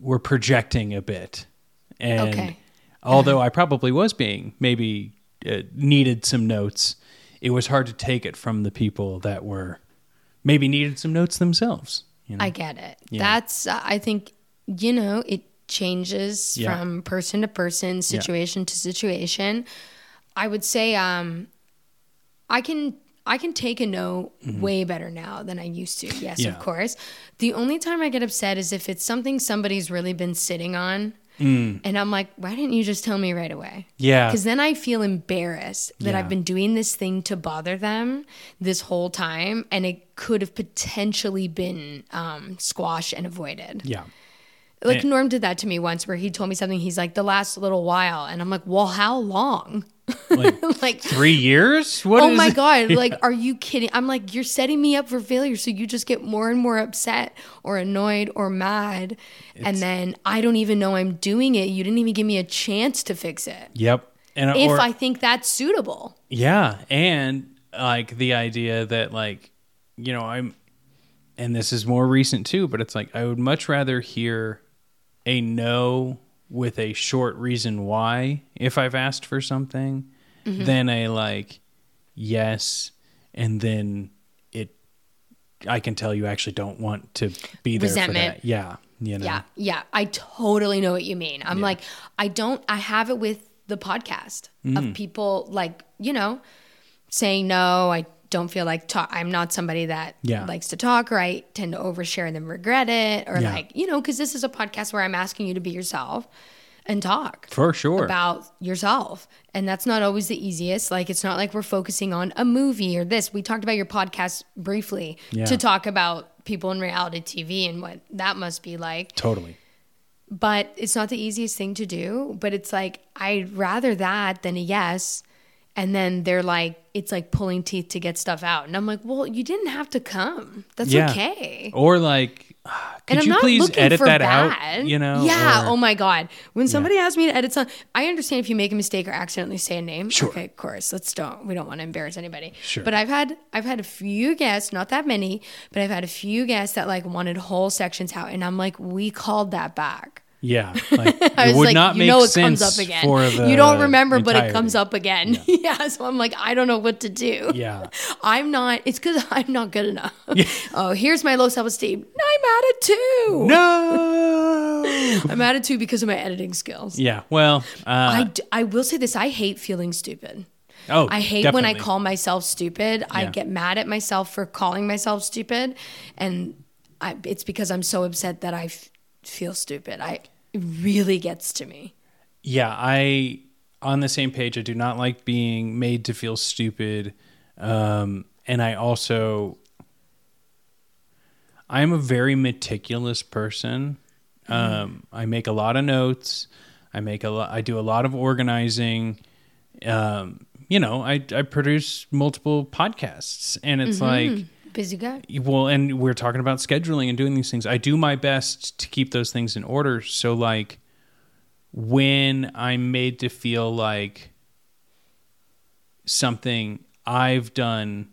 we're projecting a bit and Okay. although i probably was being maybe uh, needed some notes it was hard to take it from the people that were maybe needed some notes themselves you know? I get it. Yeah. That's uh, I think you know it changes Yeah. from person to person, situation to situation. I would say um I can I can take a note way better now than I used to. Yes, Mm-hmm. Yeah. of course. The only time I get upset is if it's something somebody's really been sitting on Mm. and I'm like, why didn't you just tell me right away? yeah Because then I feel embarrassed that Yeah. I've been doing this thing to bother them this whole time, and it could have potentially been um, squashed and avoided. yeah Like And- Norm did that to me once where he told me something. He's like, the last little while. And I'm like, well, how long? Like like, three years? What oh my it? God. Like, are you kidding? I'm like, you're setting me up for failure. So you just get more and more upset or annoyed or mad. and then I don't even know I'm doing it. You didn't even give me a chance to fix it. Yep. And If or, I think that's suitable. Yeah, and like the idea that like you know I'm and this is more recent too, but it's like I would much rather hear a no with a short reason why if I've asked for something Mm-hmm. than a like yes and then it I can tell you actually don't want to be there Resentment. for that. Yeah, you know. Yeah, yeah, I totally know what you mean. I'm like, I don't, I have it with the podcast Mm. of people like, you know, saying no, I don't feel like talk. I'm not somebody that Yeah. likes to talk, or I tend to overshare and then regret it, or Yeah. like, you know, because this is a podcast where I'm asking you to be yourself and talk For sure. about yourself. And that's not always the easiest. Like, it's not like we're focusing on a movie or this. We talked about your podcast briefly Yeah. to talk about people in reality TV and what that must be like. totally. But it's not the easiest thing to do. But it's like, I'd rather that than a yes. And then they're like, it's like pulling teeth to get stuff out. And I'm like, well, you didn't have to come. That's Yeah. okay. Or like could and you please edit that bad. out? You know? Yeah. or- oh my god. When somebody asks me to edit something, I understand if you make a mistake or accidentally say a name. Sure. Okay, of course. Let's don't. We don't want to embarrass anybody. Sure. But I've had I've had a few guests, not that many, but I've had a few guests that like wanted whole sections out, and I'm like, we called that back. Yeah, like, I it would like, not make know, it sense comes up again. for the you don't remember, but it comes up again. Yeah. So I'm like, I don't know what to do. Yeah. I'm not. It's because I'm not good enough. oh, here's my low self esteem. I'm at it too. No. I'm at it too because of my editing skills. yeah. Well. Uh, I, d- I will say this I hate feeling stupid. oh, I hate when I call myself stupid. I get mad at myself for calling myself stupid. And I, it's because I'm so upset that I f- feel stupid. I, really gets to me. Yeah, I on the same page. I do not like being made to feel stupid, um, and I also I am a very meticulous person. Um, I make a lot of notes. I make a lot. I do a lot of organizing. Um, you know, I I produce multiple podcasts, and it's like. Busy guy. well and we're talking about scheduling and doing these things i do my best to keep those things in order so like when i'm made to feel like something i've done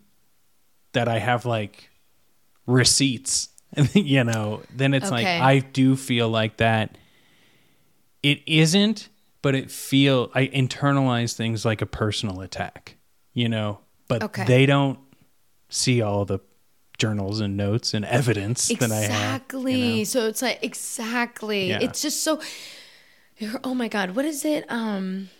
that i have like receipts you know then it's like i do feel like that it isn't but it feel i internalize things like a personal attack you know but Okay. they don't see all the journals and notes and evidence that I have. Exactly. you know? So it's like exactly. Yeah. It's just so. Oh my god, what is it? Um,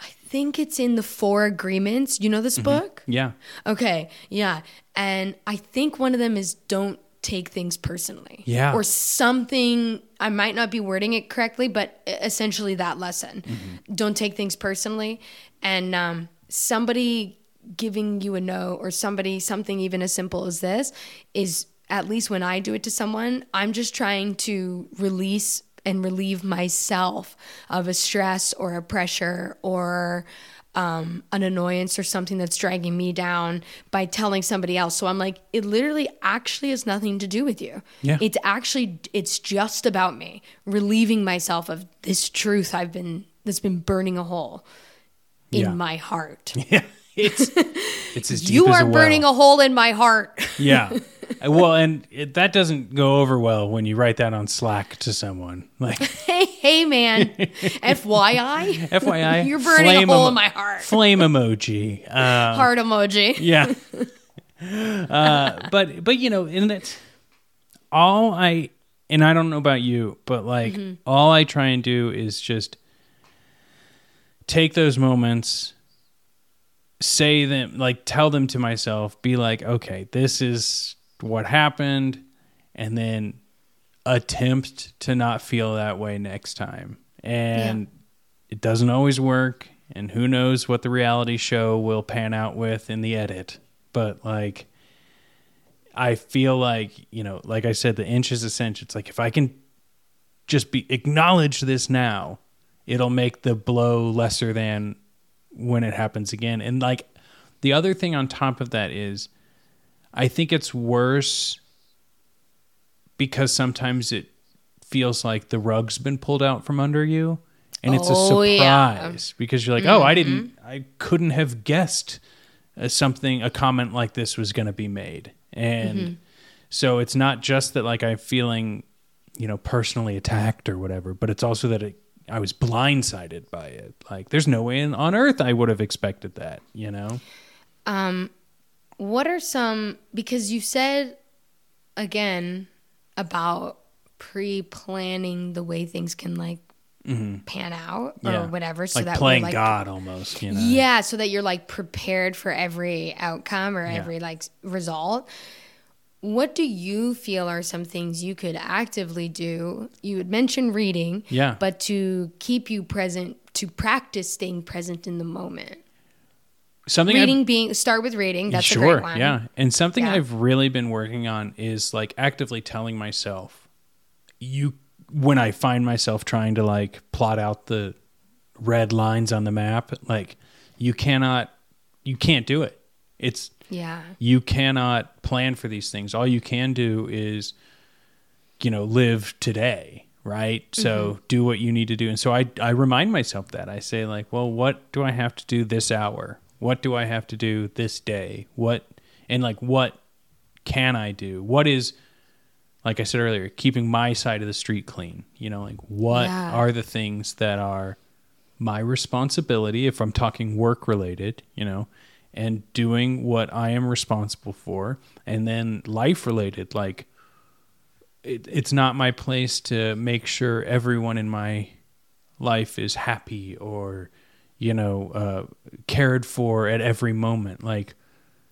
I think it's in the Four Agreements. You know this Mm-hmm. book? Yeah. Okay, yeah, and I think one of them is don't take things personally. Yeah. or something. I might not be wording it correctly, but essentially that lesson. Mm-hmm. Don't take things personally, and um, somebody giving you a no or somebody something even as simple as this is at least when I do it to someone, I'm just trying to release and relieve myself of a stress or a pressure or um, an annoyance or something that's dragging me down by telling somebody else. So I'm like, it literally actually has nothing to do with you. Yeah. It's actually, it's just about me relieving myself of this truth I've been, that's been burning a hole in Yeah. my heart. Yeah. It's it's as deep you as are a well. burning a hole in my heart. Yeah. well, and it, that doesn't go over well when you write that on Slack to someone. Like, hey, hey, man. FYI. FYI, You're burning a hole emo- in my heart. Flame emoji. Uh, Heart emoji. yeah. uh, but but you know, and that's all I and I don't know about you, but like Mm-hmm. all I try and do is just take those moments say them like tell them to myself be like okay this is what happened and then attempt to not feel that way next time. And it doesn't always work and who knows what the reality show will pan out with in the edit. But like i feel like you know like i said the inch is a cinch. It's like if i can just be acknowledge this now, it'll make the blow lesser than when it happens again. And like the other thing on top of that is I think it's worse because sometimes it feels like the rug's been pulled out from under you and it's a Oh, surprise yeah. because you're like, "Oh, I didn't I couldn't have guessed uh, something a comment like this was going to be made." And so it's not just that like I'm feeling, you know, personally attacked or whatever, but it's also that it, I was blindsided by it. Like there's no way in, on earth I would have expected that, you know? Um, What are some because you said again about pre-planning the way things can like pan out or Yeah. whatever, so like that playing like God almost, you know. yeah, so that you're like prepared for every outcome or Yeah. every like result. What do you feel are some things you could actively do? You had mentioned reading, Yeah. but to keep you present, to practice staying present in the moment. Something I've- Reading being start with reading. That's sure, a great one. yeah. And something Yeah. I've really been working on is like actively telling myself, you when I find myself trying to like plot out the red lines on the map, like you cannot, you can't do it. It's Yeah. you cannot plan for these things. All you can do is, you know, live today, right? So mm-hmm. do what you need to do. And so I, I remind myself that I say like, well, what do I have to do this hour? What do I have to do this day? What, and like, what can I do? What is, like I said earlier, keeping my side of the street clean, you know, like what Yeah. are the things that are my responsibility if I'm talking work related, you know, and doing what I am responsible for, and then life related, like it, it's not my place to make sure everyone in my life is happy or you know uh, cared for at every moment. Like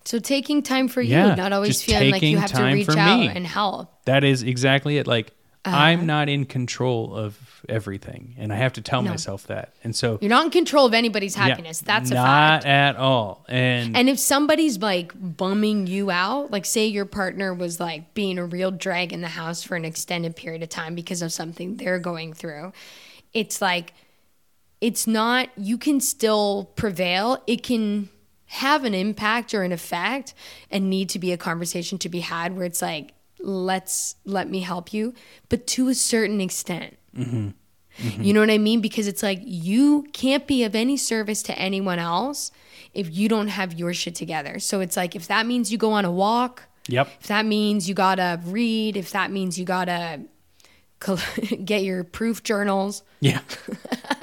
So taking time for you, Yeah, not always feeling like you have to reach out me. and help. that is exactly it. Like Uh-huh. I'm not in control of everything, and I have to tell No. myself that. And so You're not in control of anybody's yeah, happiness. That's a not fact. at all. And And if somebody's like bumming you out, like say your partner was like being a real drag in the house for an extended period of time because of something they're going through, it's like, it's not, you can still prevail. It can have an impact or an effect and need to be a conversation to be had where it's like, let's, let me help you, but to a certain extent. Mm-hmm. Mm-hmm. You know what I mean? Because it's like you can't be of any service to anyone else if you don't have your shit together. So it's like if that means you go on a walk, yep, if that means you gotta read, if that means you gotta get your proof journals. yeah,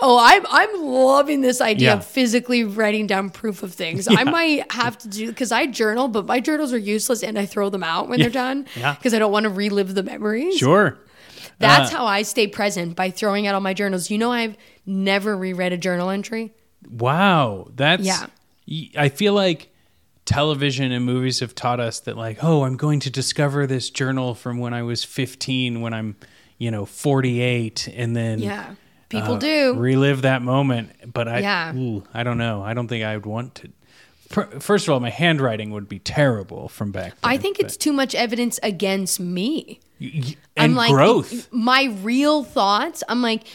Oh, I'm I'm loving this idea Yeah. of physically writing down proof of things. I might have to do because I journal, but my journals are useless and I throw them out when they're done Yeah. because I don't want to relive the memories. sure. That's Uh, how I stay present by throwing out all my journals. You know, I've never reread a journal entry. Wow, that's Yeah. I feel like television and movies have taught us that like, oh, I'm going to discover this journal from when I was 15 when I'm, you know, 48 and then Yeah, people uh, do. relive that moment, but I Yeah. ooh, I don't know. I don't think I would want to Fir- First of all, my handwriting would be terrible from back then. I think it's too much evidence against me. And I'm like growth. My real thoughts. I'm like,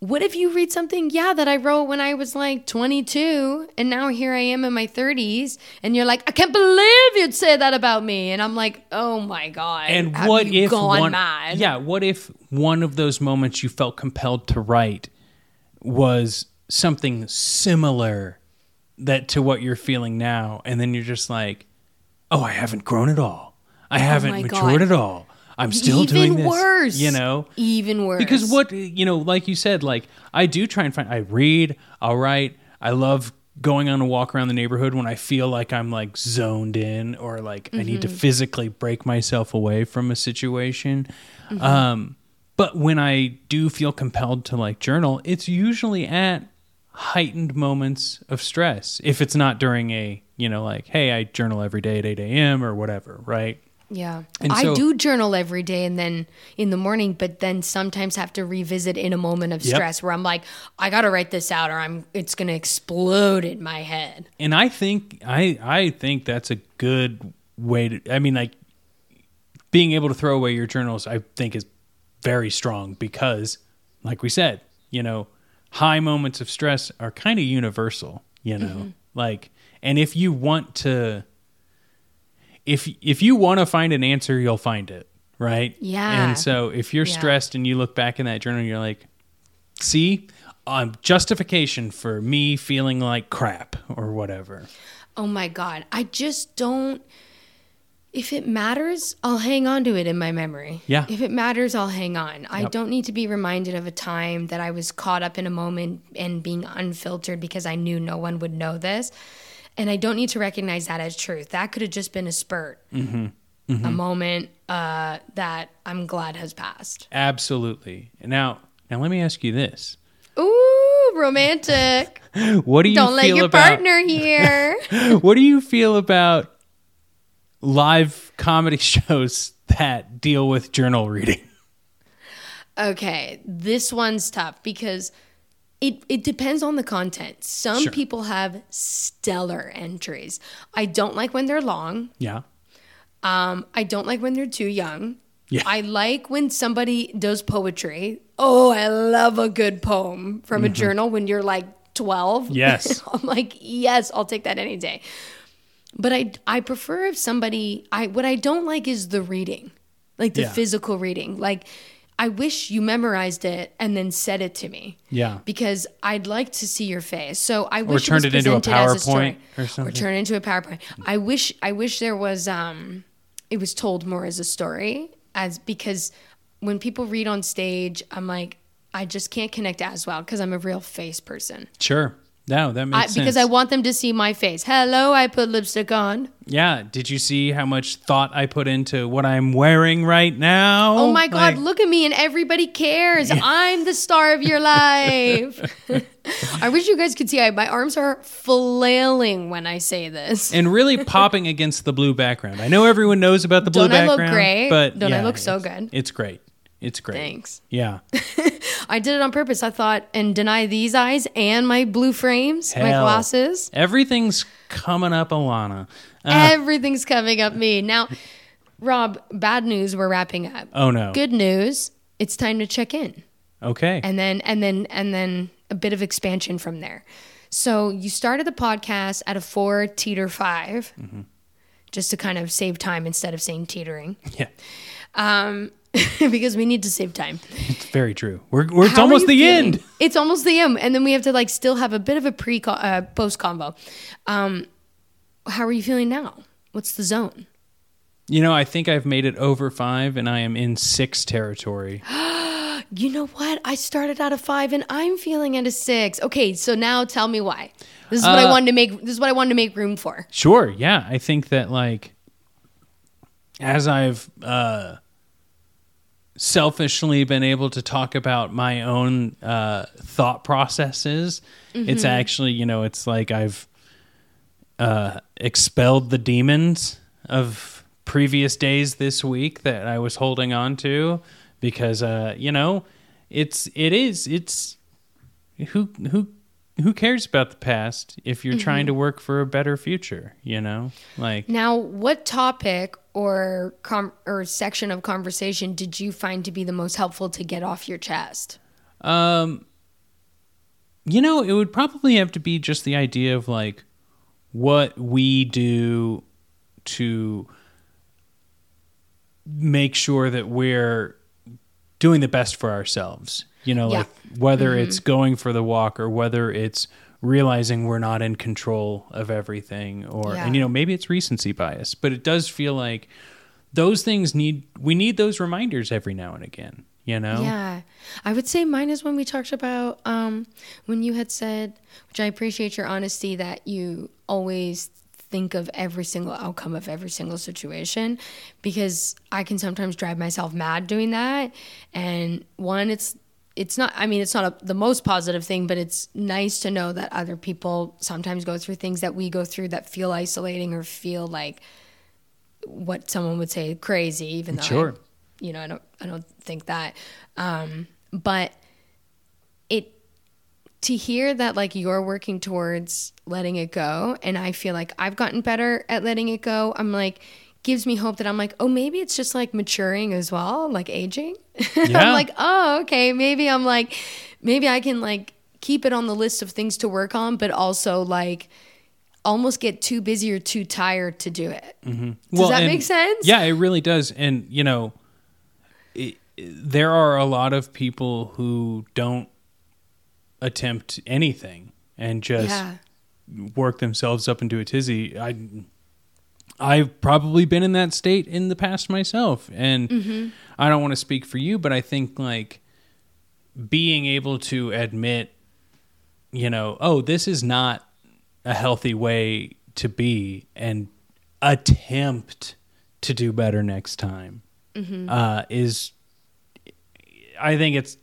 what if you read something? Yeah, that I wrote when I was like 22, and now here I am in my 30s, and you're like, I can't believe you'd say that about me, and I'm like, oh my god. And what if gone one, mad? Yeah, what if one of those moments you felt compelled to write was something similar that to what you're feeling now, and then you're just like, oh, I haven't grown at all. I haven't my matured God. at all. I'm still Even doing this. worse. You know, even worse. because what you know, like you said, like I do try and find. I read. I'll write. I love going on a walk around the neighborhood when I feel like I'm like zoned in or like I need to Mm-hmm. physically break myself away from a situation. Mm-hmm. Um, but when I do feel compelled to like journal, it's usually at heightened moments of stress. If it's not during a you know like hey I journal every day at eight a.m. or whatever, right? Yeah. And I so- do journal every day and then in the morning, but then sometimes have to revisit in a moment of Yep. stress where I'm like, I gotta write this out or I'm it's gonna explode in my head. and I think I I think that's a good way to. I mean, like being able to throw away your journals, I think is very strong because, like we said, you know, high moments of stress are kind of universal, you know, Mm-hmm. like, and if you want to, if if you want to find an answer, you'll find it, right? Yeah. And so if you're Yeah. stressed and you look back in that journal, you're like, see, um, justification for me feeling like crap or whatever. Oh my God. I just don't. If it matters, I'll hang on to it in my memory. Yeah. If it matters, I'll hang on. I don't need to be reminded of a time that I was caught up in a moment and being unfiltered because I knew no one would know this. And I don't need to recognize that as truth. That could have just been a spurt, Mm-hmm. a moment uh, that I'm glad has passed. Absolutely. Now, now let me ask you this: Ooh, romantic. What do you don't let your about partner hear. what do you feel about live comedy shows that deal with journal reading? Okay, this one's tough because it it depends on the content. Some Sure. people have stellar entries. I don't like when they're long. Yeah. Um, I don't like when they're too young. Yeah. I like when somebody does poetry. Oh, I love a good poem from a journal when you're like 12. Mm-hmm. Yes. I'm like, yes, I'll take that any day. But I I prefer if somebody I what I don't like is the reading. Like the Yeah. physical reading. Like I wish you memorized it and then said it to me. Yeah. Because I'd like to see your face. So I wish turned it, it into a as story. Or something. Or turn it into a PowerPoint. I wish I wish there was um it was told more as a story as because when people read on stage, I'm like I just can't connect as well because I'm a real face person. Sure. No, that I, makes sense. because I want them to see my face. Hello, I put lipstick on. yeah. Did you see how much thought I put into what I'm wearing right now? Oh my God, Like, look at me and everybody cares. I'm the star of your life. I wish you guys could see I, my arms are flailing when I say this. and really popping against the blue background. I know everyone knows about the blue Don't I look background. great? But Don't I look so good? It's great. It's great. Thanks. Yeah. I did it on purpose. I thought, and deny these eyes and my blue frames, my glasses. Everything's coming up, Alana. Everything's coming up me. Now, Rob, bad news, we're wrapping up. Oh no. Good news, it's time to check in. Okay. and then and then and then a bit of expansion from there. So you started the podcast at a four teeter 5 Mm-hmm. just to kind of save time instead of saying teetering, yeah. um, because we need to save time. It's very true. We're, we're it's How almost the feeling? end. It's almost the end, and then we have to like still have a bit of a pre uh, post combo. Um, how are you feeling now? What's the zone? You know, I think I've made it over five, and I am in six territory. You know what? I started out a five and I'm feeling at a six. Okay, so now tell me why. This is what I Uh, wanted to make. This is what I wanted to make room for. Sure. Yeah. I think that like as I've uh selfishly been able to talk about my own uh thought processes, it's actually, you know, it's like I've uh expelled the demons of previous days this week that I was holding on to because uh you know, it's it is it's who who who cares about the past if you're trying to work for a better future you know? Like Now, what topic or com- or section of conversation did you find to be the most helpful to get off your chest? um you know it would probably have to be just the idea of like what we do to make sure that we're doing the best for ourselves you know Yeah. like whether it's going for the walk or whether it's realizing we're not in control of everything or Yeah. and you know maybe it's recency bias but it does feel like those things need we need those reminders every now and again you know Yeah, I would say mine is when we talked about um, when you had said, which I appreciate your honesty, that you always think of every single outcome of every single situation because I can sometimes drive myself mad doing that. And one, it's it's not i mean it's not a, the most positive thing but it's nice to know that other people sometimes go through things that we go through that feel isolating or feel like what someone would say crazy even though I- Sure. you know i don't i don't think that um but it to hear that like you're working towards letting it go and i feel like i've gotten better at letting it go i'm like gives me hope that I'm like, oh, maybe it's just like maturing as well, like aging. Yeah. I'm like, oh, okay, maybe I'm like, maybe I can like keep it on the list of things to work on, but also like almost get too busy or too tired to do it. Mm-hmm. Does that and- make sense? Yeah, it really does. And you know, it, there are a lot of people who don't attempt anything and just Yeah. work themselves up into a tizzy. I I've probably been in that state in the past myself, and Mm-hmm. I don't want to speak for you, but I think like being able to admit, you know, oh, this is not a healthy way to be, and attempt to do better next time uh, is, I think it's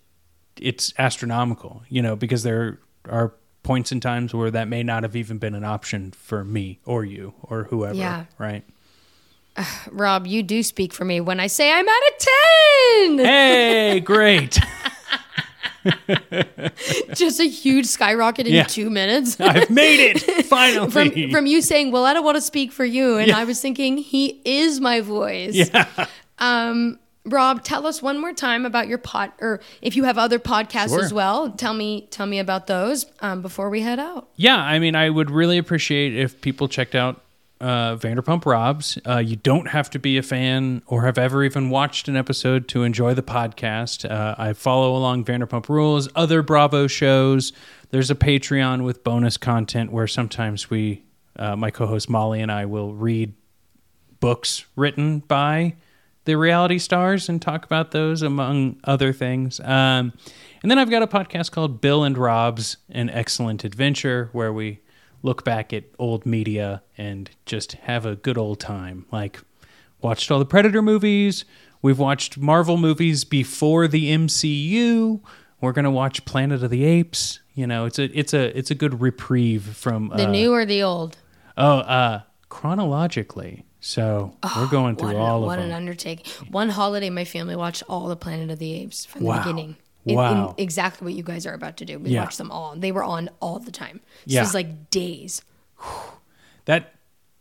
it's astronomical, you know, because there are points in times where that may not have even been an option for me or you or whoever, Yeah. right? Rob, you do speak for me when I say I'm at a 10. Hey, great. Just a huge skyrocket in Yeah. two minutes. I've made it finally. from from you saying, "Well, I don't want to speak for you," and I was thinking, "He is my voice." yeah. Um, Rob, tell us one more time about your pod, or if you have other podcasts Sure. as well. Tell me, tell me about those um, before we head out. Yeah, I mean, I would really appreciate if people checked out uh, Vanderpump Robs. Uh, you don't have to be a fan or have ever even watched an episode to enjoy the podcast. Uh, I follow along Vanderpump Rules, other Bravo shows. There's a Patreon with bonus content where sometimes we, uh, my co-host Molly and I, will read books written by the reality stars and talk about those among other things. Um, and then I've got a podcast called Bill and Rob's An Excellent Adventure where we look back at old media and just have a good old time. Like watched all the Predator movies. We've watched Marvel movies before the MCU. We're gonna watch Planet of the Apes. You know, it's a it's a it's a good reprieve from The uh, new or the old? Oh, uh, chronologically. So we're going through What, an, all what of an undertaking! One holiday, my family watched all the Planet of the Apes from the beginning. In, in Wow. exactly what you guys are about to do. We Yeah. watched them all. They were on all the time. So Yeah. It was like days. that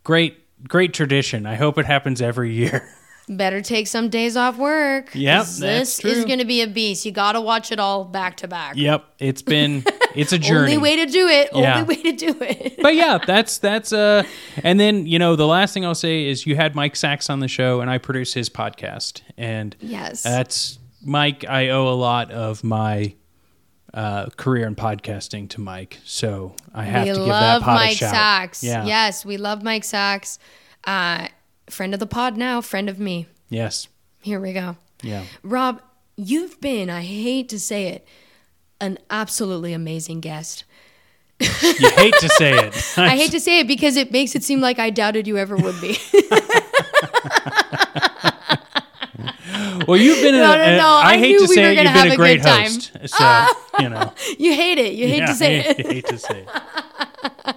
great, great tradition. I hope it happens every year. Better take some days off work. Yep, this is going to be a beast. You got to watch it all back to back. yep, it's been it's a journey. Only way to do it. Yeah. Only way to do it. but yeah, that's that's uh and then, you know, the last thing I'll say is you had Mike Sachs on the show and I produce his podcast and Yes. that's Mike, I owe a lot of my uh, career in podcasting to Mike, so I have we to give love that pod Mike a shout. Sachs. Yeah. Yes, we love Mike Sachs. Uh, friend of the pod now, friend of me. Yes. Here we go. Yeah. Rob, you've been, I hate to say it, an absolutely amazing guest. You hate to say it. I hate to say it because it makes it seem like I doubted you ever would be. Well, you've been. No, a, no, no, I I hate to we say it. You've been a a great host. So you know, you hate it. You hate yeah, to say I it. hate to say it.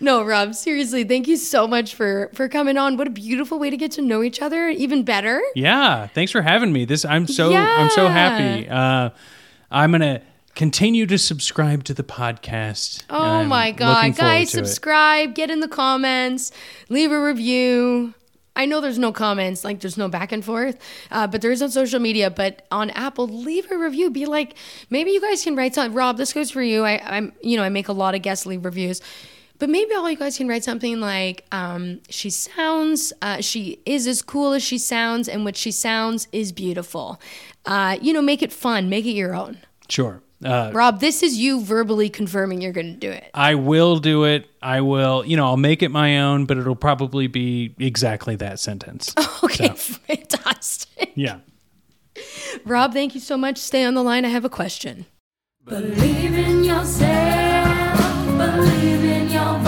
No, Rob, seriously, thank you so much for for coming on. What a beautiful way to get to know each other even better. Yeah, thanks for having me. This I'm so I'm so happy. Uh, I'm gonna continue to subscribe to the podcast. Oh I'm my god, guys, to it. subscribe, get in the comments, leave a review. I know there's no comments, like there's no back and forth, uh, but there is on social media. But on Apple, leave a review. Be like, maybe you guys can write something. Rob, this goes for you. I, I'm, you know, I make a lot of guest leave reviews, but maybe all you guys can write something like, um, she sounds, uh, she is as cool as she sounds, and what she sounds is beautiful. Uh, you know, make it fun, make it your own. Sure. Uh, Rob, this is you verbally confirming you're going to do it. I will do it. I will. You know, I'll make it my own, but it'll probably be exactly that sentence. Okay, So, fantastic. yeah. Rob, thank you so much. Stay on the line. I have a question. Believe in yourself believe in your